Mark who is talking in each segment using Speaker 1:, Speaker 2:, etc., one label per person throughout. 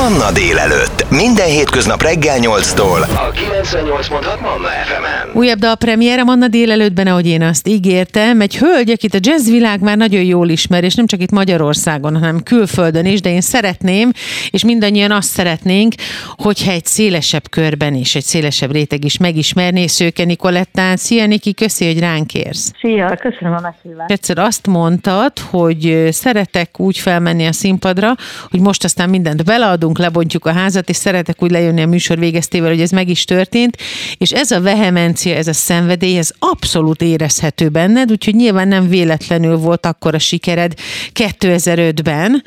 Speaker 1: Manna délelőtt. Minden hétköznap reggel 8-tól. A 98.6 Manna FM-en.
Speaker 2: Újabb dal premiére Manna délelőttben, ahogy én azt ígértem. Egy hölgy, akit a jazzvilág már nagyon jól ismer, és nem csak itt Magyarországon, hanem külföldön is, de én szeretném, és mindannyian azt szeretnénk, hogyha egy szélesebb körben is, egy szélesebb réteg is megismerné Szőke Nikolettán. Szia Niki, köszi, hogy ránk érsz.
Speaker 3: Szia, köszönöm a meghívást.
Speaker 2: Egyszer azt mondtad, hogy szeretek úgy felmenni a színpadra, hogy most aztán mindent beleadunk, lebontjuk a házat, és szeretek úgy lejönni a műsor végeztével, hogy ez meg is történt, és ez a vehemencia, ez a szenvedély, ez abszolút érezhető benned, úgyhogy nyilván nem véletlenül volt akkor a sikered 2005-ben,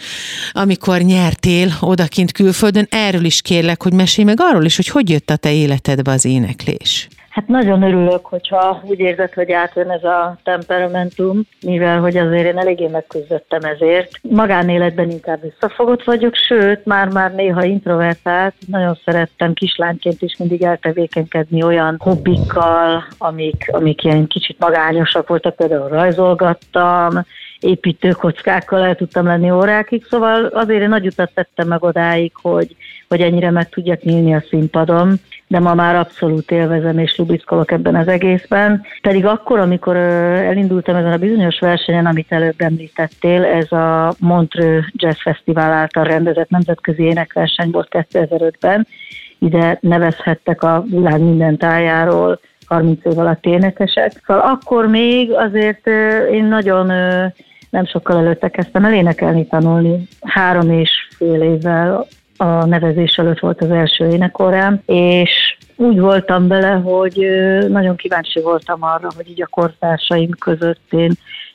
Speaker 2: amikor nyertél odakint külföldön. Erről is kérlek, hogy mesélj meg arról is, hogy hogy jött a te életedbe az éneklés.
Speaker 3: Hát nagyon örülök, hogyha úgy érzed, hogy átjön ez a temperamentum, mivel hogy azért én eléggé megküzdöttem ezért. Magánéletben inkább visszafogott vagyok, sőt, már-már néha introvertált. Nagyon szerettem kislányként is mindig eltevékenykedni olyan hobbikkal, amik, amik ilyen kicsit magányosak voltak, például rajzolgattam, építőkockákkal el tudtam lenni órákig, szóval azért én nagy utat tettem meg odáig, hogy, hogy ennyire meg tudjak nyílni a színpadon, de ma már abszolút élvezem és lubickolok ebben az egészben. Pedig akkor, amikor elindultam ezen a bizonyos versenyen, amit előbb említettél, ez a Montreux Jazz Festival által rendezett nemzetközi énekverseny volt 2005-ben, ide nevezhettek a világ minden tájáról 30 év alatt énekesek. Szóval akkor még azért én nagyon nem sokkal előtte kezdtem el énekelni, tanulni. Három és fél évvel a nevezés előtt volt az első énekorám, és úgy voltam bele, hogy nagyon kíváncsi voltam arra, hogy így a kortársaim között én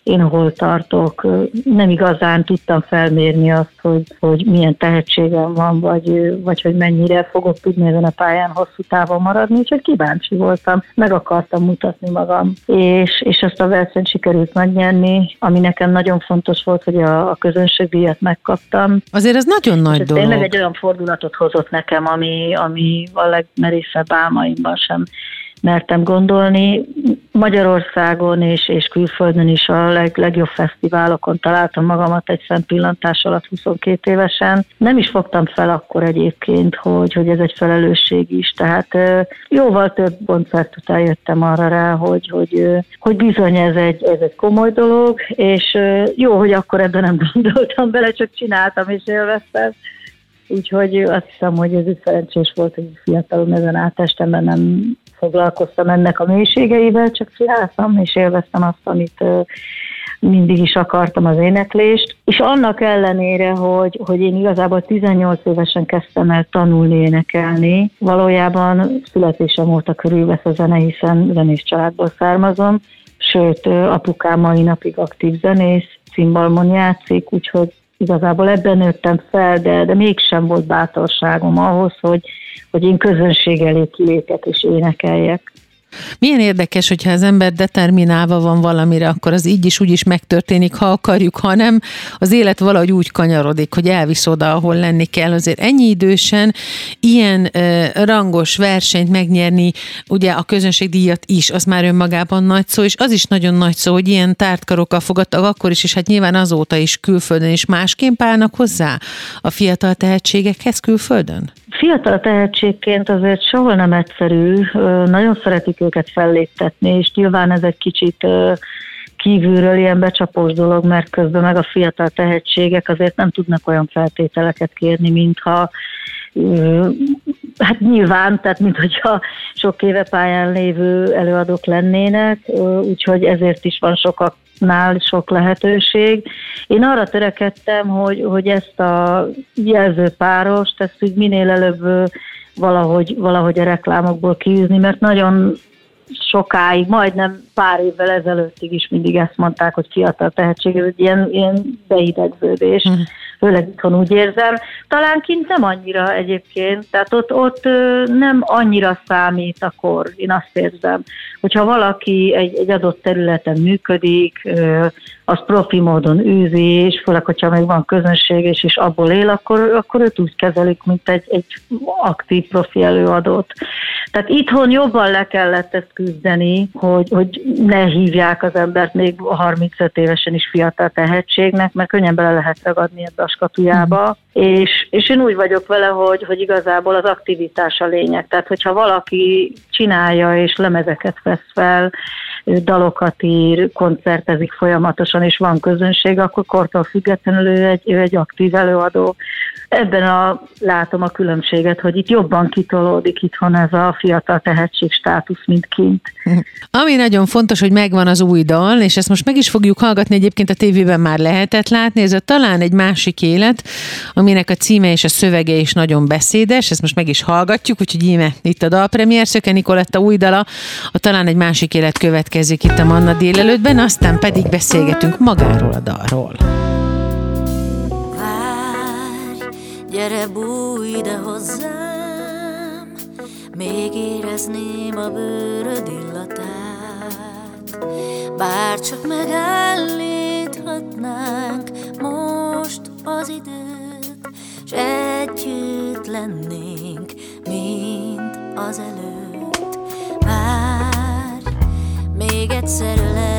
Speaker 3: én hol tartok, nem igazán tudtam felmérni azt, hogy, hogy milyen tehetségem van, vagy, vagy hogy mennyire fogok tudni ezen a pályán hosszú távon maradni, úgyhogy kíváncsi voltam, meg akartam mutatni magam, és, és ezt a versenyt sikerült megnyerni, ami nekem nagyon fontos volt, hogy a, a közönségdíjat megkaptam.
Speaker 2: Azért ez nagyon nagy dolog.
Speaker 3: Tényleg egy olyan fordulatot hozott nekem, ami, ami a legmerészebb álmaimban sem mertem gondolni. Magyarországon és, és külföldön is a leg, legjobb fesztiválokon találtam magamat egy szempillantás alatt 22 évesen. Nem is fogtam fel akkor egyébként, hogy, hogy ez egy felelősség is. Tehát jóval több koncert után jöttem arra rá, hogy, hogy, hogy bizony ez egy, ez egy komoly dolog, és jó, hogy akkor ebben nem gondoltam bele, csak csináltam és élveztem. Úgyhogy azt hiszem, hogy ez is szerencsés volt, hogy fiatalon ezen átestem, nem foglalkoztam ennek a mélységeivel, csak csináltam, és élveztem azt, amit mindig is akartam az éneklést, és annak ellenére, hogy, hogy én igazából 18 évesen kezdtem el tanulni énekelni, valójában születésem óta körülvesz a zene, hiszen zenés családból származom, sőt, apukám mai napig aktív zenész, cimbalmon játszik, úgyhogy igazából ebben nőttem fel, de, de mégsem volt bátorságom ahhoz, hogy, hogy én közönség elé kilépek és énekeljek.
Speaker 2: Milyen érdekes, hogyha az ember determinálva van valamire, akkor az így is úgy is megtörténik, ha akarjuk, ha nem, az élet valahogy úgy kanyarodik, hogy elvisz oda, ahol lenni kell. Azért ennyi idősen ilyen uh, rangos versenyt megnyerni, ugye a közönségdíjat is, az már önmagában nagy szó, és az is nagyon nagy szó, hogy ilyen tártkarokkal fogadtak akkor is, és hát nyilván azóta is külföldön is másképp állnak hozzá a fiatal tehetségekhez külföldön?
Speaker 3: Fiatal tehetségként azért sehol nem egyszerű, nagyon szeretik őket felléptetni, és nyilván ez egy kicsit kívülről ilyen becsapós dolog, mert közben meg a fiatal tehetségek azért nem tudnak olyan feltételeket kérni, mintha hát nyilván, tehát mint hogyha sok éve pályán lévő előadók lennének, úgyhogy ezért is van sokaknál sok lehetőség. Én arra törekedtem, hogy, hogy ezt a jelzőpárost, ezt úgy minél előbb valahogy, valahogy a reklámokból kiűzni, mert nagyon sokáig, majdnem pár évvel ezelőttig is mindig ezt mondták, hogy fiatal tehetség, ez egy ilyen, ilyen beidegződés. Főleg itthon úgy érzem. Talán kint nem annyira egyébként, tehát ott, ott nem annyira számít a kor, én azt érzem. Hogyha valaki egy, egy adott területen működik, az profi módon űzi, és főleg, hogyha még van közönség, és is abból él, akkor, akkor őt úgy kezelik, mint egy, egy aktív profi előadót. Tehát itthon jobban le kellett ezt küzdeni, hogy, hogy ne hívják az embert még 35 évesen is fiatal tehetségnek, mert könnyen bele lehet ragadni ebbe a kiskapujába, mm. és, és én úgy vagyok vele, hogy, hogy igazából az aktivitás a lényeg. Tehát, hogyha valaki csinálja és lemezeket vesz fel, dalokat ír, koncertezik folyamatosan, és van közönség, akkor kortól függetlenül ő egy, ő egy aktív előadó. Ebben a, látom a különbséget, hogy itt jobban kitolódik itthon ez a fiatal tehetség státusz, mint kint.
Speaker 2: Ami nagyon fontos, hogy megvan az új dal, és ezt most meg is fogjuk hallgatni, egyébként a tévében már lehetett látni, ez a talán egy másik élet, aminek a címe és a szövege is nagyon beszédes, ezt most meg is hallgatjuk, úgyhogy íme itt a dalpremiér, Szöke Nikoletta új dala, a talán egy másik élet következik itt a Manna délelőttben, aztán pedig beszélgetünk magáról a dalról.
Speaker 4: Gyere, bújj ide hozzám, még érezném a bőröd illatát. Bár csak megállíthatnánk most az időt, S együtt lennénk, mint az előtt. Várj, még egyszer lej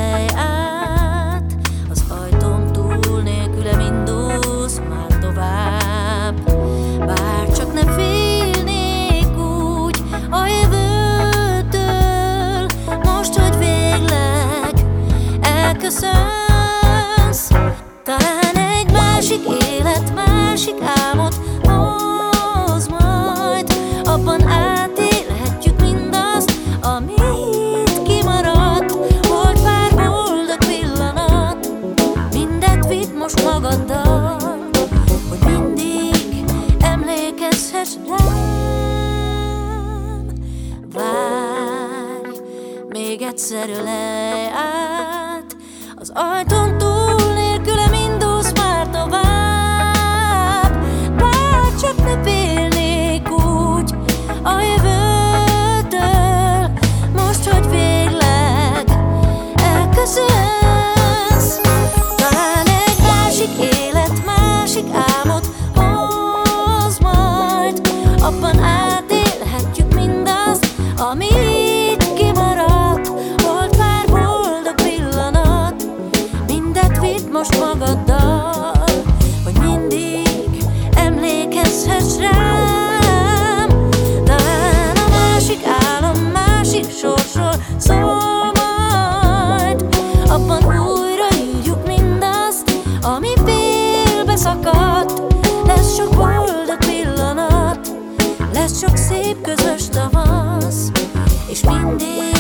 Speaker 4: és mindig velem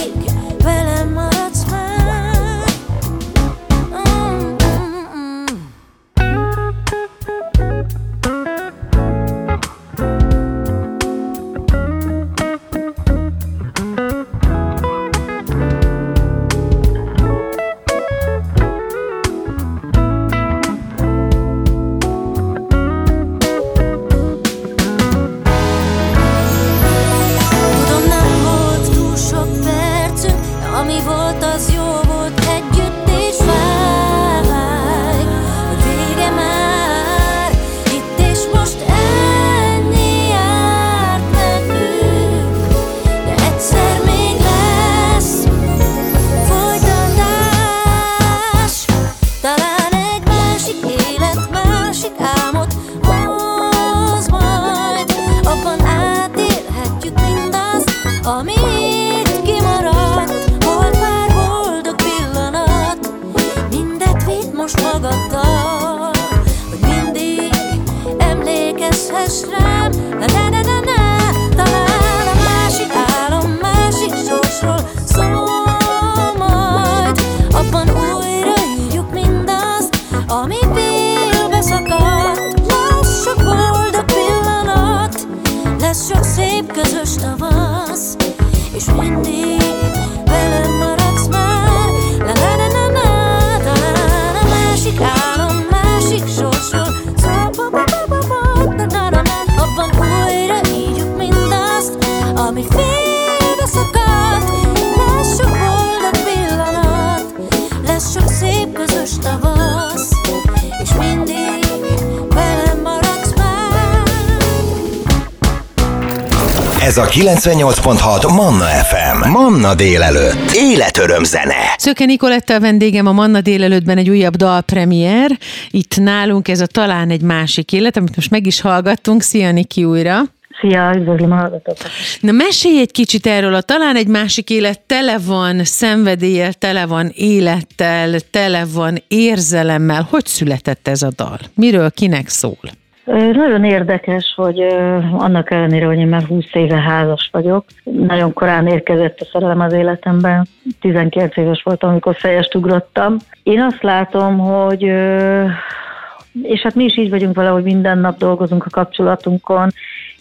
Speaker 1: Ez a 98.6 Manna FM. Manna délelőtt. Életöröm zene.
Speaker 2: Szöke Nikoletta a vendégem a Manna délelőttben egy újabb dalpremier. Itt nálunk ez a Talán egy másik élet, amit most meg is hallgattunk. Szia Niki újra!
Speaker 3: Szia, üdvözlöm a hallgatókat!
Speaker 2: Na mesélj egy kicsit erről, a talán egy másik élet tele van szenvedéllyel, tele van élettel, tele van érzelemmel. Hogy született ez a dal? Miről, kinek szól?
Speaker 3: Nagyon érdekes, hogy annak ellenére, hogy én már 20 éve házas vagyok, nagyon korán érkezett a szerelem az életemben, 19 éves voltam, amikor fejest ugrottam. Én azt látom, hogy és hát mi is így vagyunk vele, hogy minden nap dolgozunk a kapcsolatunkon,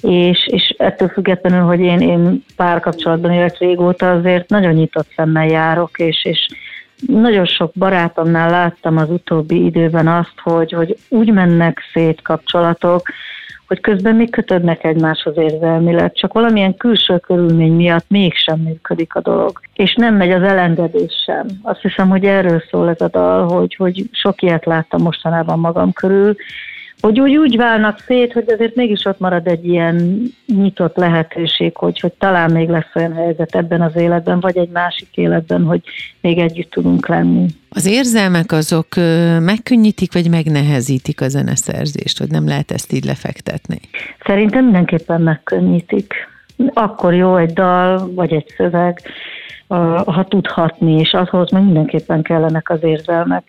Speaker 3: és, és ettől függetlenül, hogy én, én párkapcsolatban élek régóta, azért nagyon nyitott szemmel járok, és, és nagyon sok barátomnál láttam az utóbbi időben azt, hogy, hogy úgy mennek szét kapcsolatok, hogy közben még kötődnek egymáshoz érzelmileg, csak valamilyen külső körülmény miatt mégsem működik a dolog. És nem megy az elengedés sem. Azt hiszem, hogy erről szól ez a dal, hogy, hogy sok ilyet láttam mostanában magam körül, hogy úgy, úgy válnak szét, hogy azért mégis ott marad egy ilyen nyitott lehetőség, hogy, hogy talán még lesz olyan helyzet ebben az életben, vagy egy másik életben, hogy még együtt tudunk lenni.
Speaker 2: Az érzelmek azok megkönnyítik, vagy megnehezítik a zeneszerzést, hogy nem lehet ezt így lefektetni?
Speaker 3: Szerintem mindenképpen megkönnyítik. Akkor jó egy dal, vagy egy szöveg, ha tudhatni, és ahhoz meg mindenképpen kellenek az érzelmek.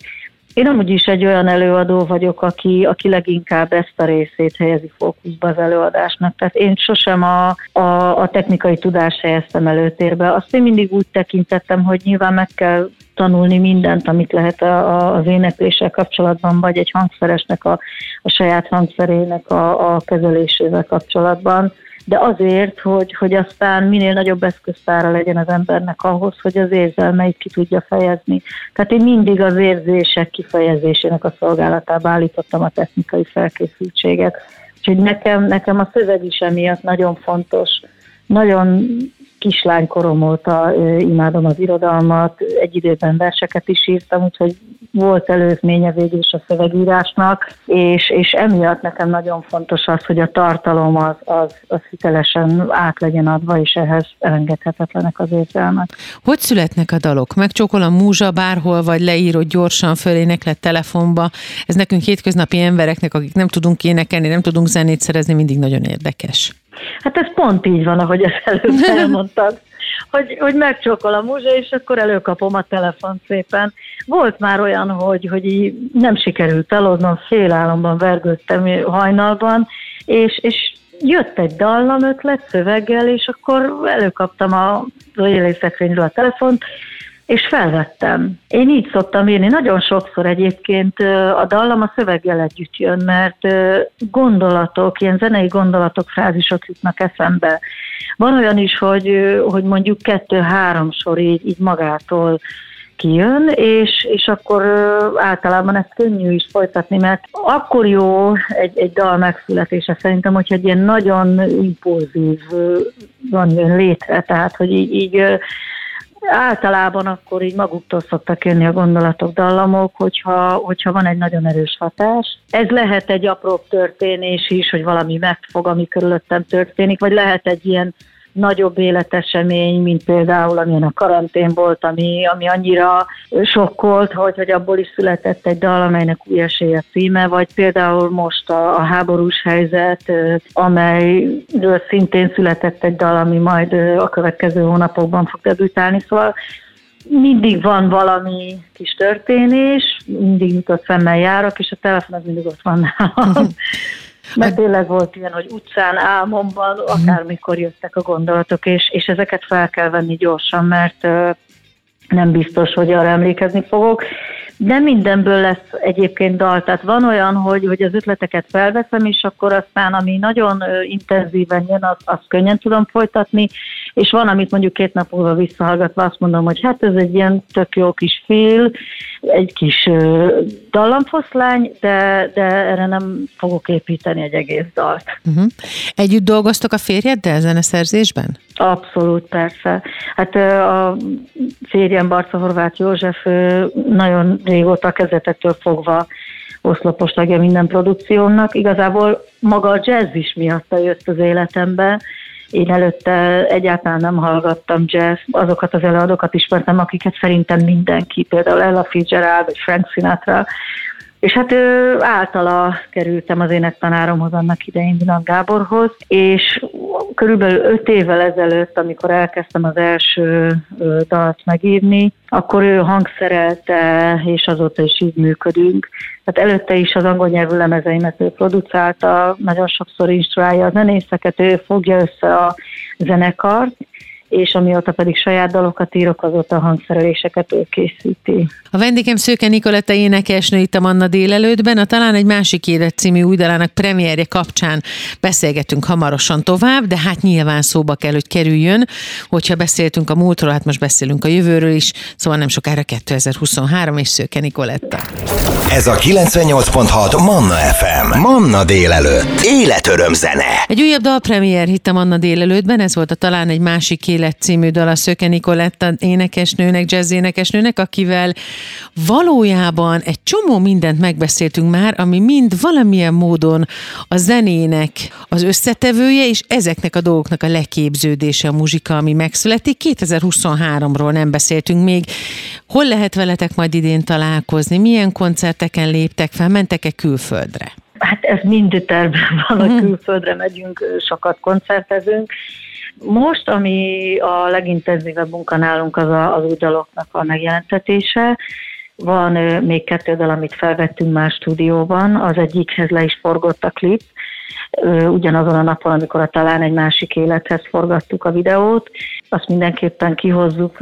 Speaker 3: Én amúgy is egy olyan előadó vagyok, aki, aki leginkább ezt a részét helyezi fókuszba az előadásnak. Tehát én sosem a, a, a technikai tudást helyeztem előtérbe. Azt én mindig úgy tekintettem, hogy nyilván meg kell tanulni mindent, amit lehet a, a, az énekléssel kapcsolatban, vagy egy hangszeresnek a, a saját hangszerének a, a kezelésével kapcsolatban de azért, hogy, hogy aztán minél nagyobb eszköztára legyen az embernek ahhoz, hogy az érzelmeit ki tudja fejezni. Tehát én mindig az érzések kifejezésének a szolgálatába állítottam a technikai felkészültséget. Úgyhogy nekem, nekem a szöveg is emiatt nagyon fontos. Nagyon kislánykorom óta imádom az irodalmat, egy időben verseket is írtam, úgyhogy volt előzménye végül is a szövegírásnak, és, és emiatt nekem nagyon fontos az, hogy a tartalom az, az, az hitelesen át legyen adva, és ehhez elengedhetetlenek az érzelmek.
Speaker 2: Hogy születnek a dalok? Megcsókol a múzsa bárhol, vagy leírod gyorsan fölének lett telefonba? Ez nekünk hétköznapi embereknek, akik nem tudunk énekelni, nem tudunk zenét szerezni, mindig nagyon érdekes.
Speaker 3: Hát ez pont így van, ahogy ezt előbb elmondtad, hogy, hogy megcsokol a múzsa, és akkor előkapom a telefon szépen. Volt már olyan, hogy, hogy így nem sikerült eladnom, félálomban vergődtem hajnalban, és, és jött egy dallam ötlet szöveggel, és akkor előkaptam a élészekrényről a telefont, és felvettem. Én így szoktam írni. Nagyon sokszor egyébként a dallam a szöveggel együtt jön, mert gondolatok, ilyen zenei gondolatok, frázisok jutnak eszembe. Van olyan is, hogy, hogy mondjuk kettő-három sor így, így magától kijön, és, és akkor általában ezt könnyű is folytatni, mert akkor jó egy, egy dal megszületése szerintem, hogyha egy ilyen nagyon impulzív van jön létre, tehát hogy így, így általában akkor így maguktól szoktak jönni a gondolatok, dallamok, hogyha, hogyha van egy nagyon erős hatás. Ez lehet egy apró történés is, hogy valami megfog, ami körülöttem történik, vagy lehet egy ilyen nagyobb életesemény, mint például amilyen a karantén volt, ami, ami annyira sokkolt, hogy, hogy abból is született egy dal, amelynek új esélye címe, vagy például most a, a háborús helyzet, amelyről szintén született egy dal, ami majd a következő hónapokban fog debütálni, szóval mindig van valami kis történés, mindig nyitott szemmel járok, és a telefon az mindig ott van nálam. Mert tényleg volt ilyen, hogy utcán, álmomban, akármikor jöttek a gondolatok, és, és ezeket fel kell venni gyorsan, mert nem biztos, hogy arra emlékezni fogok. De mindenből lesz egyébként dal, tehát van olyan, hogy, hogy az ötleteket felveszem, és akkor aztán, ami nagyon intenzíven jön, azt az könnyen tudom folytatni, és van, amit mondjuk két nap múlva visszahallgatva azt mondom, hogy hát ez egy ilyen tök jó kis fél, egy kis dallamfoszlány, de, de erre nem fogok építeni egy egész dalt. Uh-huh.
Speaker 2: Együtt dolgoztok a férjeddel zeneszerzésben?
Speaker 3: Abszolút, persze. Hát a férjem Barca Horváth József nagyon régóta kezetektől fogva oszlopos tagja minden produkciónak. Igazából maga a jazz is miatta jött az életembe, Én előtte egyáltalán nem hallgattam jazz, azokat az előadókat ismertem, akiket szerintem mindenki, például Ella Fitzgerald vagy Frank Sinatra, és hát ő, általa kerültem az énektanáromhoz annak idején Dinak Gáborhoz, és körülbelül öt évvel ezelőtt, amikor elkezdtem az első dalt megírni, akkor ő hangszerelte, és azóta is így működünk. Tehát előtte is az angol nyelvű lemezeimet ő producálta, nagyon sokszor instruálja a zenészeket, ő fogja össze a zenekart, és amióta pedig saját dalokat írok, azóta a hangszereléseket ő készíti.
Speaker 2: A vendégem Szőke Nikoletta énekesnő itt a Manna délelőttben, a Talán egy másik élet című új dalának premierje kapcsán beszélgetünk hamarosan tovább, de hát nyilván szóba kell, hogy kerüljön, hogyha beszéltünk a múltról, hát most beszélünk a jövőről is, szóval nem sokára 2023 és Szőke Nikoletta.
Speaker 1: Ez a 98.6 Manna FM. Manna délelőtt. Életöröm zene.
Speaker 2: Egy újabb dalpremier hittem Manna délelőttben, ez volt a Talán egy másik élet című dal a Szöke Nikoletta énekesnőnek, jazz énekesnőnek, akivel valójában egy csomó mindent megbeszéltünk már, ami mind valamilyen módon a zenének az összetevője, és ezeknek a dolgoknak a leképződése a muzsika, ami megszületik. 2023-ról nem beszéltünk még. Hol lehet veletek majd idén találkozni? Milyen koncerteken léptek fel? Mentek-e külföldre?
Speaker 3: Hát ez mind tervben van, hogy külföldre megyünk, sokat koncertezünk, most, ami a legintenzívebb munka nálunk, az a, az új a megjelentetése. Van még kettő dal, amit felvettünk már stúdióban, az egyikhez le is forgott a klip, ugyanazon a napon, amikor a talán egy másik élethez forgattuk a videót. Azt mindenképpen kihozzuk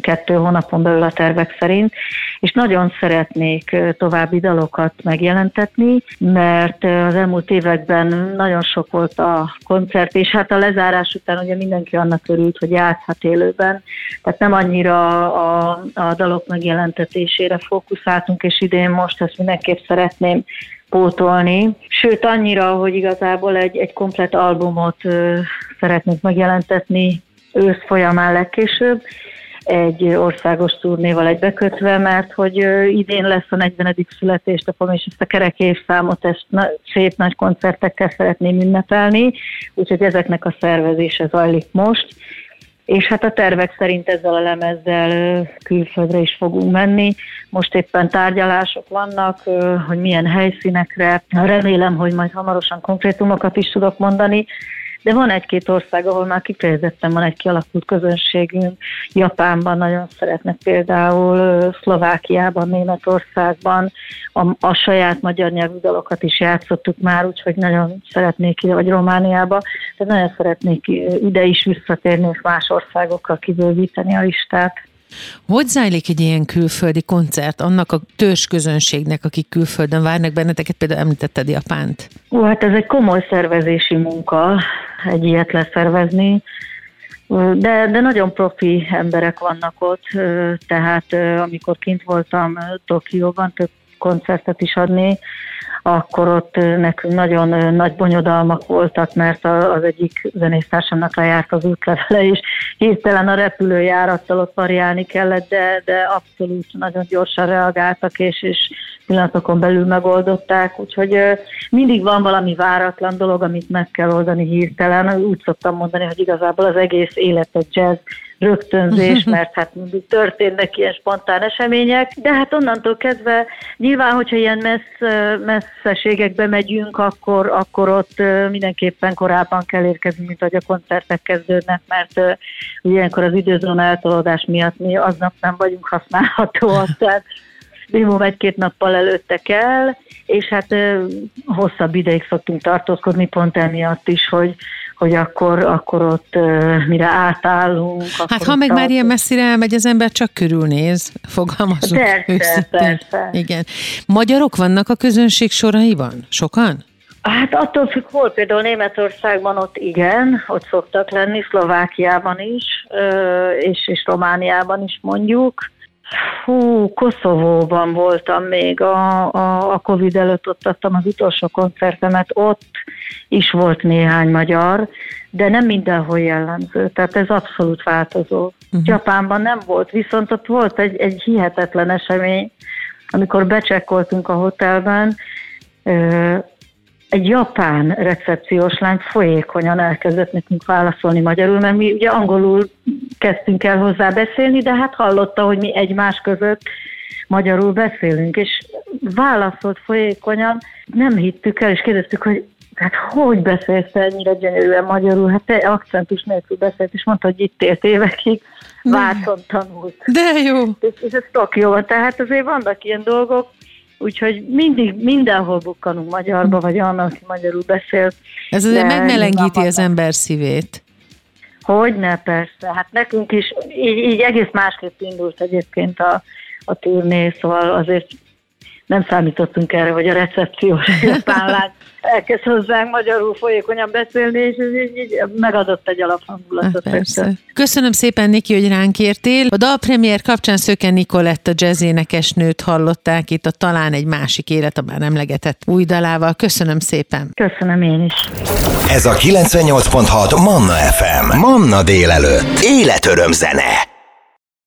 Speaker 3: kettő hónapon belül a tervek szerint, és nagyon szeretnék további dalokat megjelentetni, mert az elmúlt években nagyon sok volt a koncert, és hát a lezárás után ugye mindenki annak örült, hogy játszhat élőben, tehát nem annyira a, a dalok megjelentetésére fókuszáltunk, és idén most ezt mindenképp szeretném pótolni. Sőt, annyira, hogy igazából egy, egy komplet albumot ö, szeretnék megjelentetni ősz folyamán legkésőbb, egy országos turnéval egybekötve, mert hogy idén lesz a 40. születésnapom, és ezt a kerek évszámot ezt na, szép nagy koncertekkel szeretném ünnepelni, úgyhogy ezeknek a szervezése zajlik most és hát a tervek szerint ezzel a lemezzel külföldre is fogunk menni. Most éppen tárgyalások vannak, hogy milyen helyszínekre. Remélem, hogy majd hamarosan konkrétumokat is tudok mondani, de van egy-két ország, ahol már kifejezetten van egy kialakult közönségünk. Japánban nagyon szeretnek például, Szlovákiában, Németországban a, a saját magyar nyelvű dalokat is játszottuk már, úgyhogy nagyon szeretnék ide, vagy Romániába, tehát nagyon szeretnék ide is visszatérni, és más országokkal kibővíteni a listát.
Speaker 2: Hogy zajlik egy ilyen külföldi koncert annak a törzs közönségnek, akik külföldön várnak benneteket, például említetted Japánt?
Speaker 3: Ó, hát ez egy komoly szervezési munka, egy ilyet leszervezni, de, de nagyon profi emberek vannak ott, tehát amikor kint voltam Tokióban, több koncertet is adni, akkor ott nekünk nagyon nagy bonyodalmak voltak, mert az egyik zenésztársamnak lejárt az útlevele, és hirtelen a repülőjárattal ott variálni kellett, de, de abszolút nagyon gyorsan reagáltak, és, és pillanatokon belül megoldották, úgyhogy mindig van valami váratlan dolog, amit meg kell oldani hirtelen. Úgy szoktam mondani, hogy igazából az egész élet egy jazz rögtönzés, mert hát mindig történnek ilyen spontán események, de hát onnantól kezdve nyilván, hogyha ilyen messz, messzeségekbe megyünk, akkor, akkor ott mindenképpen korábban kell érkezni, mint hogy a koncertek kezdődnek, mert ilyenkor az időzóna eltolódás miatt mi aznap nem vagyunk használhatóak, tehát minimum egy-két nappal előtte kell, és hát hosszabb ideig szoktunk tartózkodni, pont emiatt is, hogy, hogy akkor, akkor ott mire átállunk.
Speaker 2: Hát ha meg már ilyen messzire elmegy az ember, csak körülnéz, fogalmazunk
Speaker 3: persze, őszintén. Persze.
Speaker 2: Igen. Magyarok vannak a közönség soraiban? Sokan?
Speaker 3: Hát attól függ, hol például Németországban ott igen, ott szoktak lenni, Szlovákiában is, és, és Romániában is mondjuk. Hú, Koszovóban voltam még, a, a, a Covid előtt ott adtam az utolsó koncertemet, ott is volt néhány magyar, de nem mindenhol jellemző, tehát ez abszolút változó. Uh-huh. Japánban nem volt, viszont ott volt egy, egy hihetetlen esemény, amikor becsekkoltunk a hotelben, egy japán recepciós lány folyékonyan elkezdett nekünk válaszolni magyarul, mert mi ugye angolul kezdtünk el hozzá beszélni, de hát hallotta, hogy mi egymás között magyarul beszélünk, és válaszolt folyékonyan, nem hittük el, és kérdeztük, hogy hát hogy beszélsz ennyire gyönyörűen magyarul? Hát te akcentus nélkül beszélt, és mondta, hogy itt élt évekig, Vácon tanult.
Speaker 2: De jó.
Speaker 3: És, és ez Tokióban, tehát azért vannak ilyen dolgok, úgyhogy mindig, mindenhol bukkanunk magyarba, vagy annak, aki magyarul beszél.
Speaker 2: Ez azért megmelengíti az ember szívét.
Speaker 3: Hogyne, persze. Hát nekünk is így, így egész másképp indult egyébként a, a turné, szóval azért nem számítottunk erre, hogy a recepciós japánlány elkezd hozzánk magyarul folyékonyan beszélni, és ez így, így megadott egy alaphangulatot.
Speaker 2: Persze. Köszönöm szépen, Niki, hogy ránk értél. A dalpremiér kapcsán Szöken Nikolett a jazz énekesnőt hallották itt a Talán egy másik élet, a már emlegetett új dalával. Köszönöm szépen.
Speaker 3: Köszönöm én is.
Speaker 1: Ez a 98.6 Manna FM. Manna délelőtt. Életöröm zene.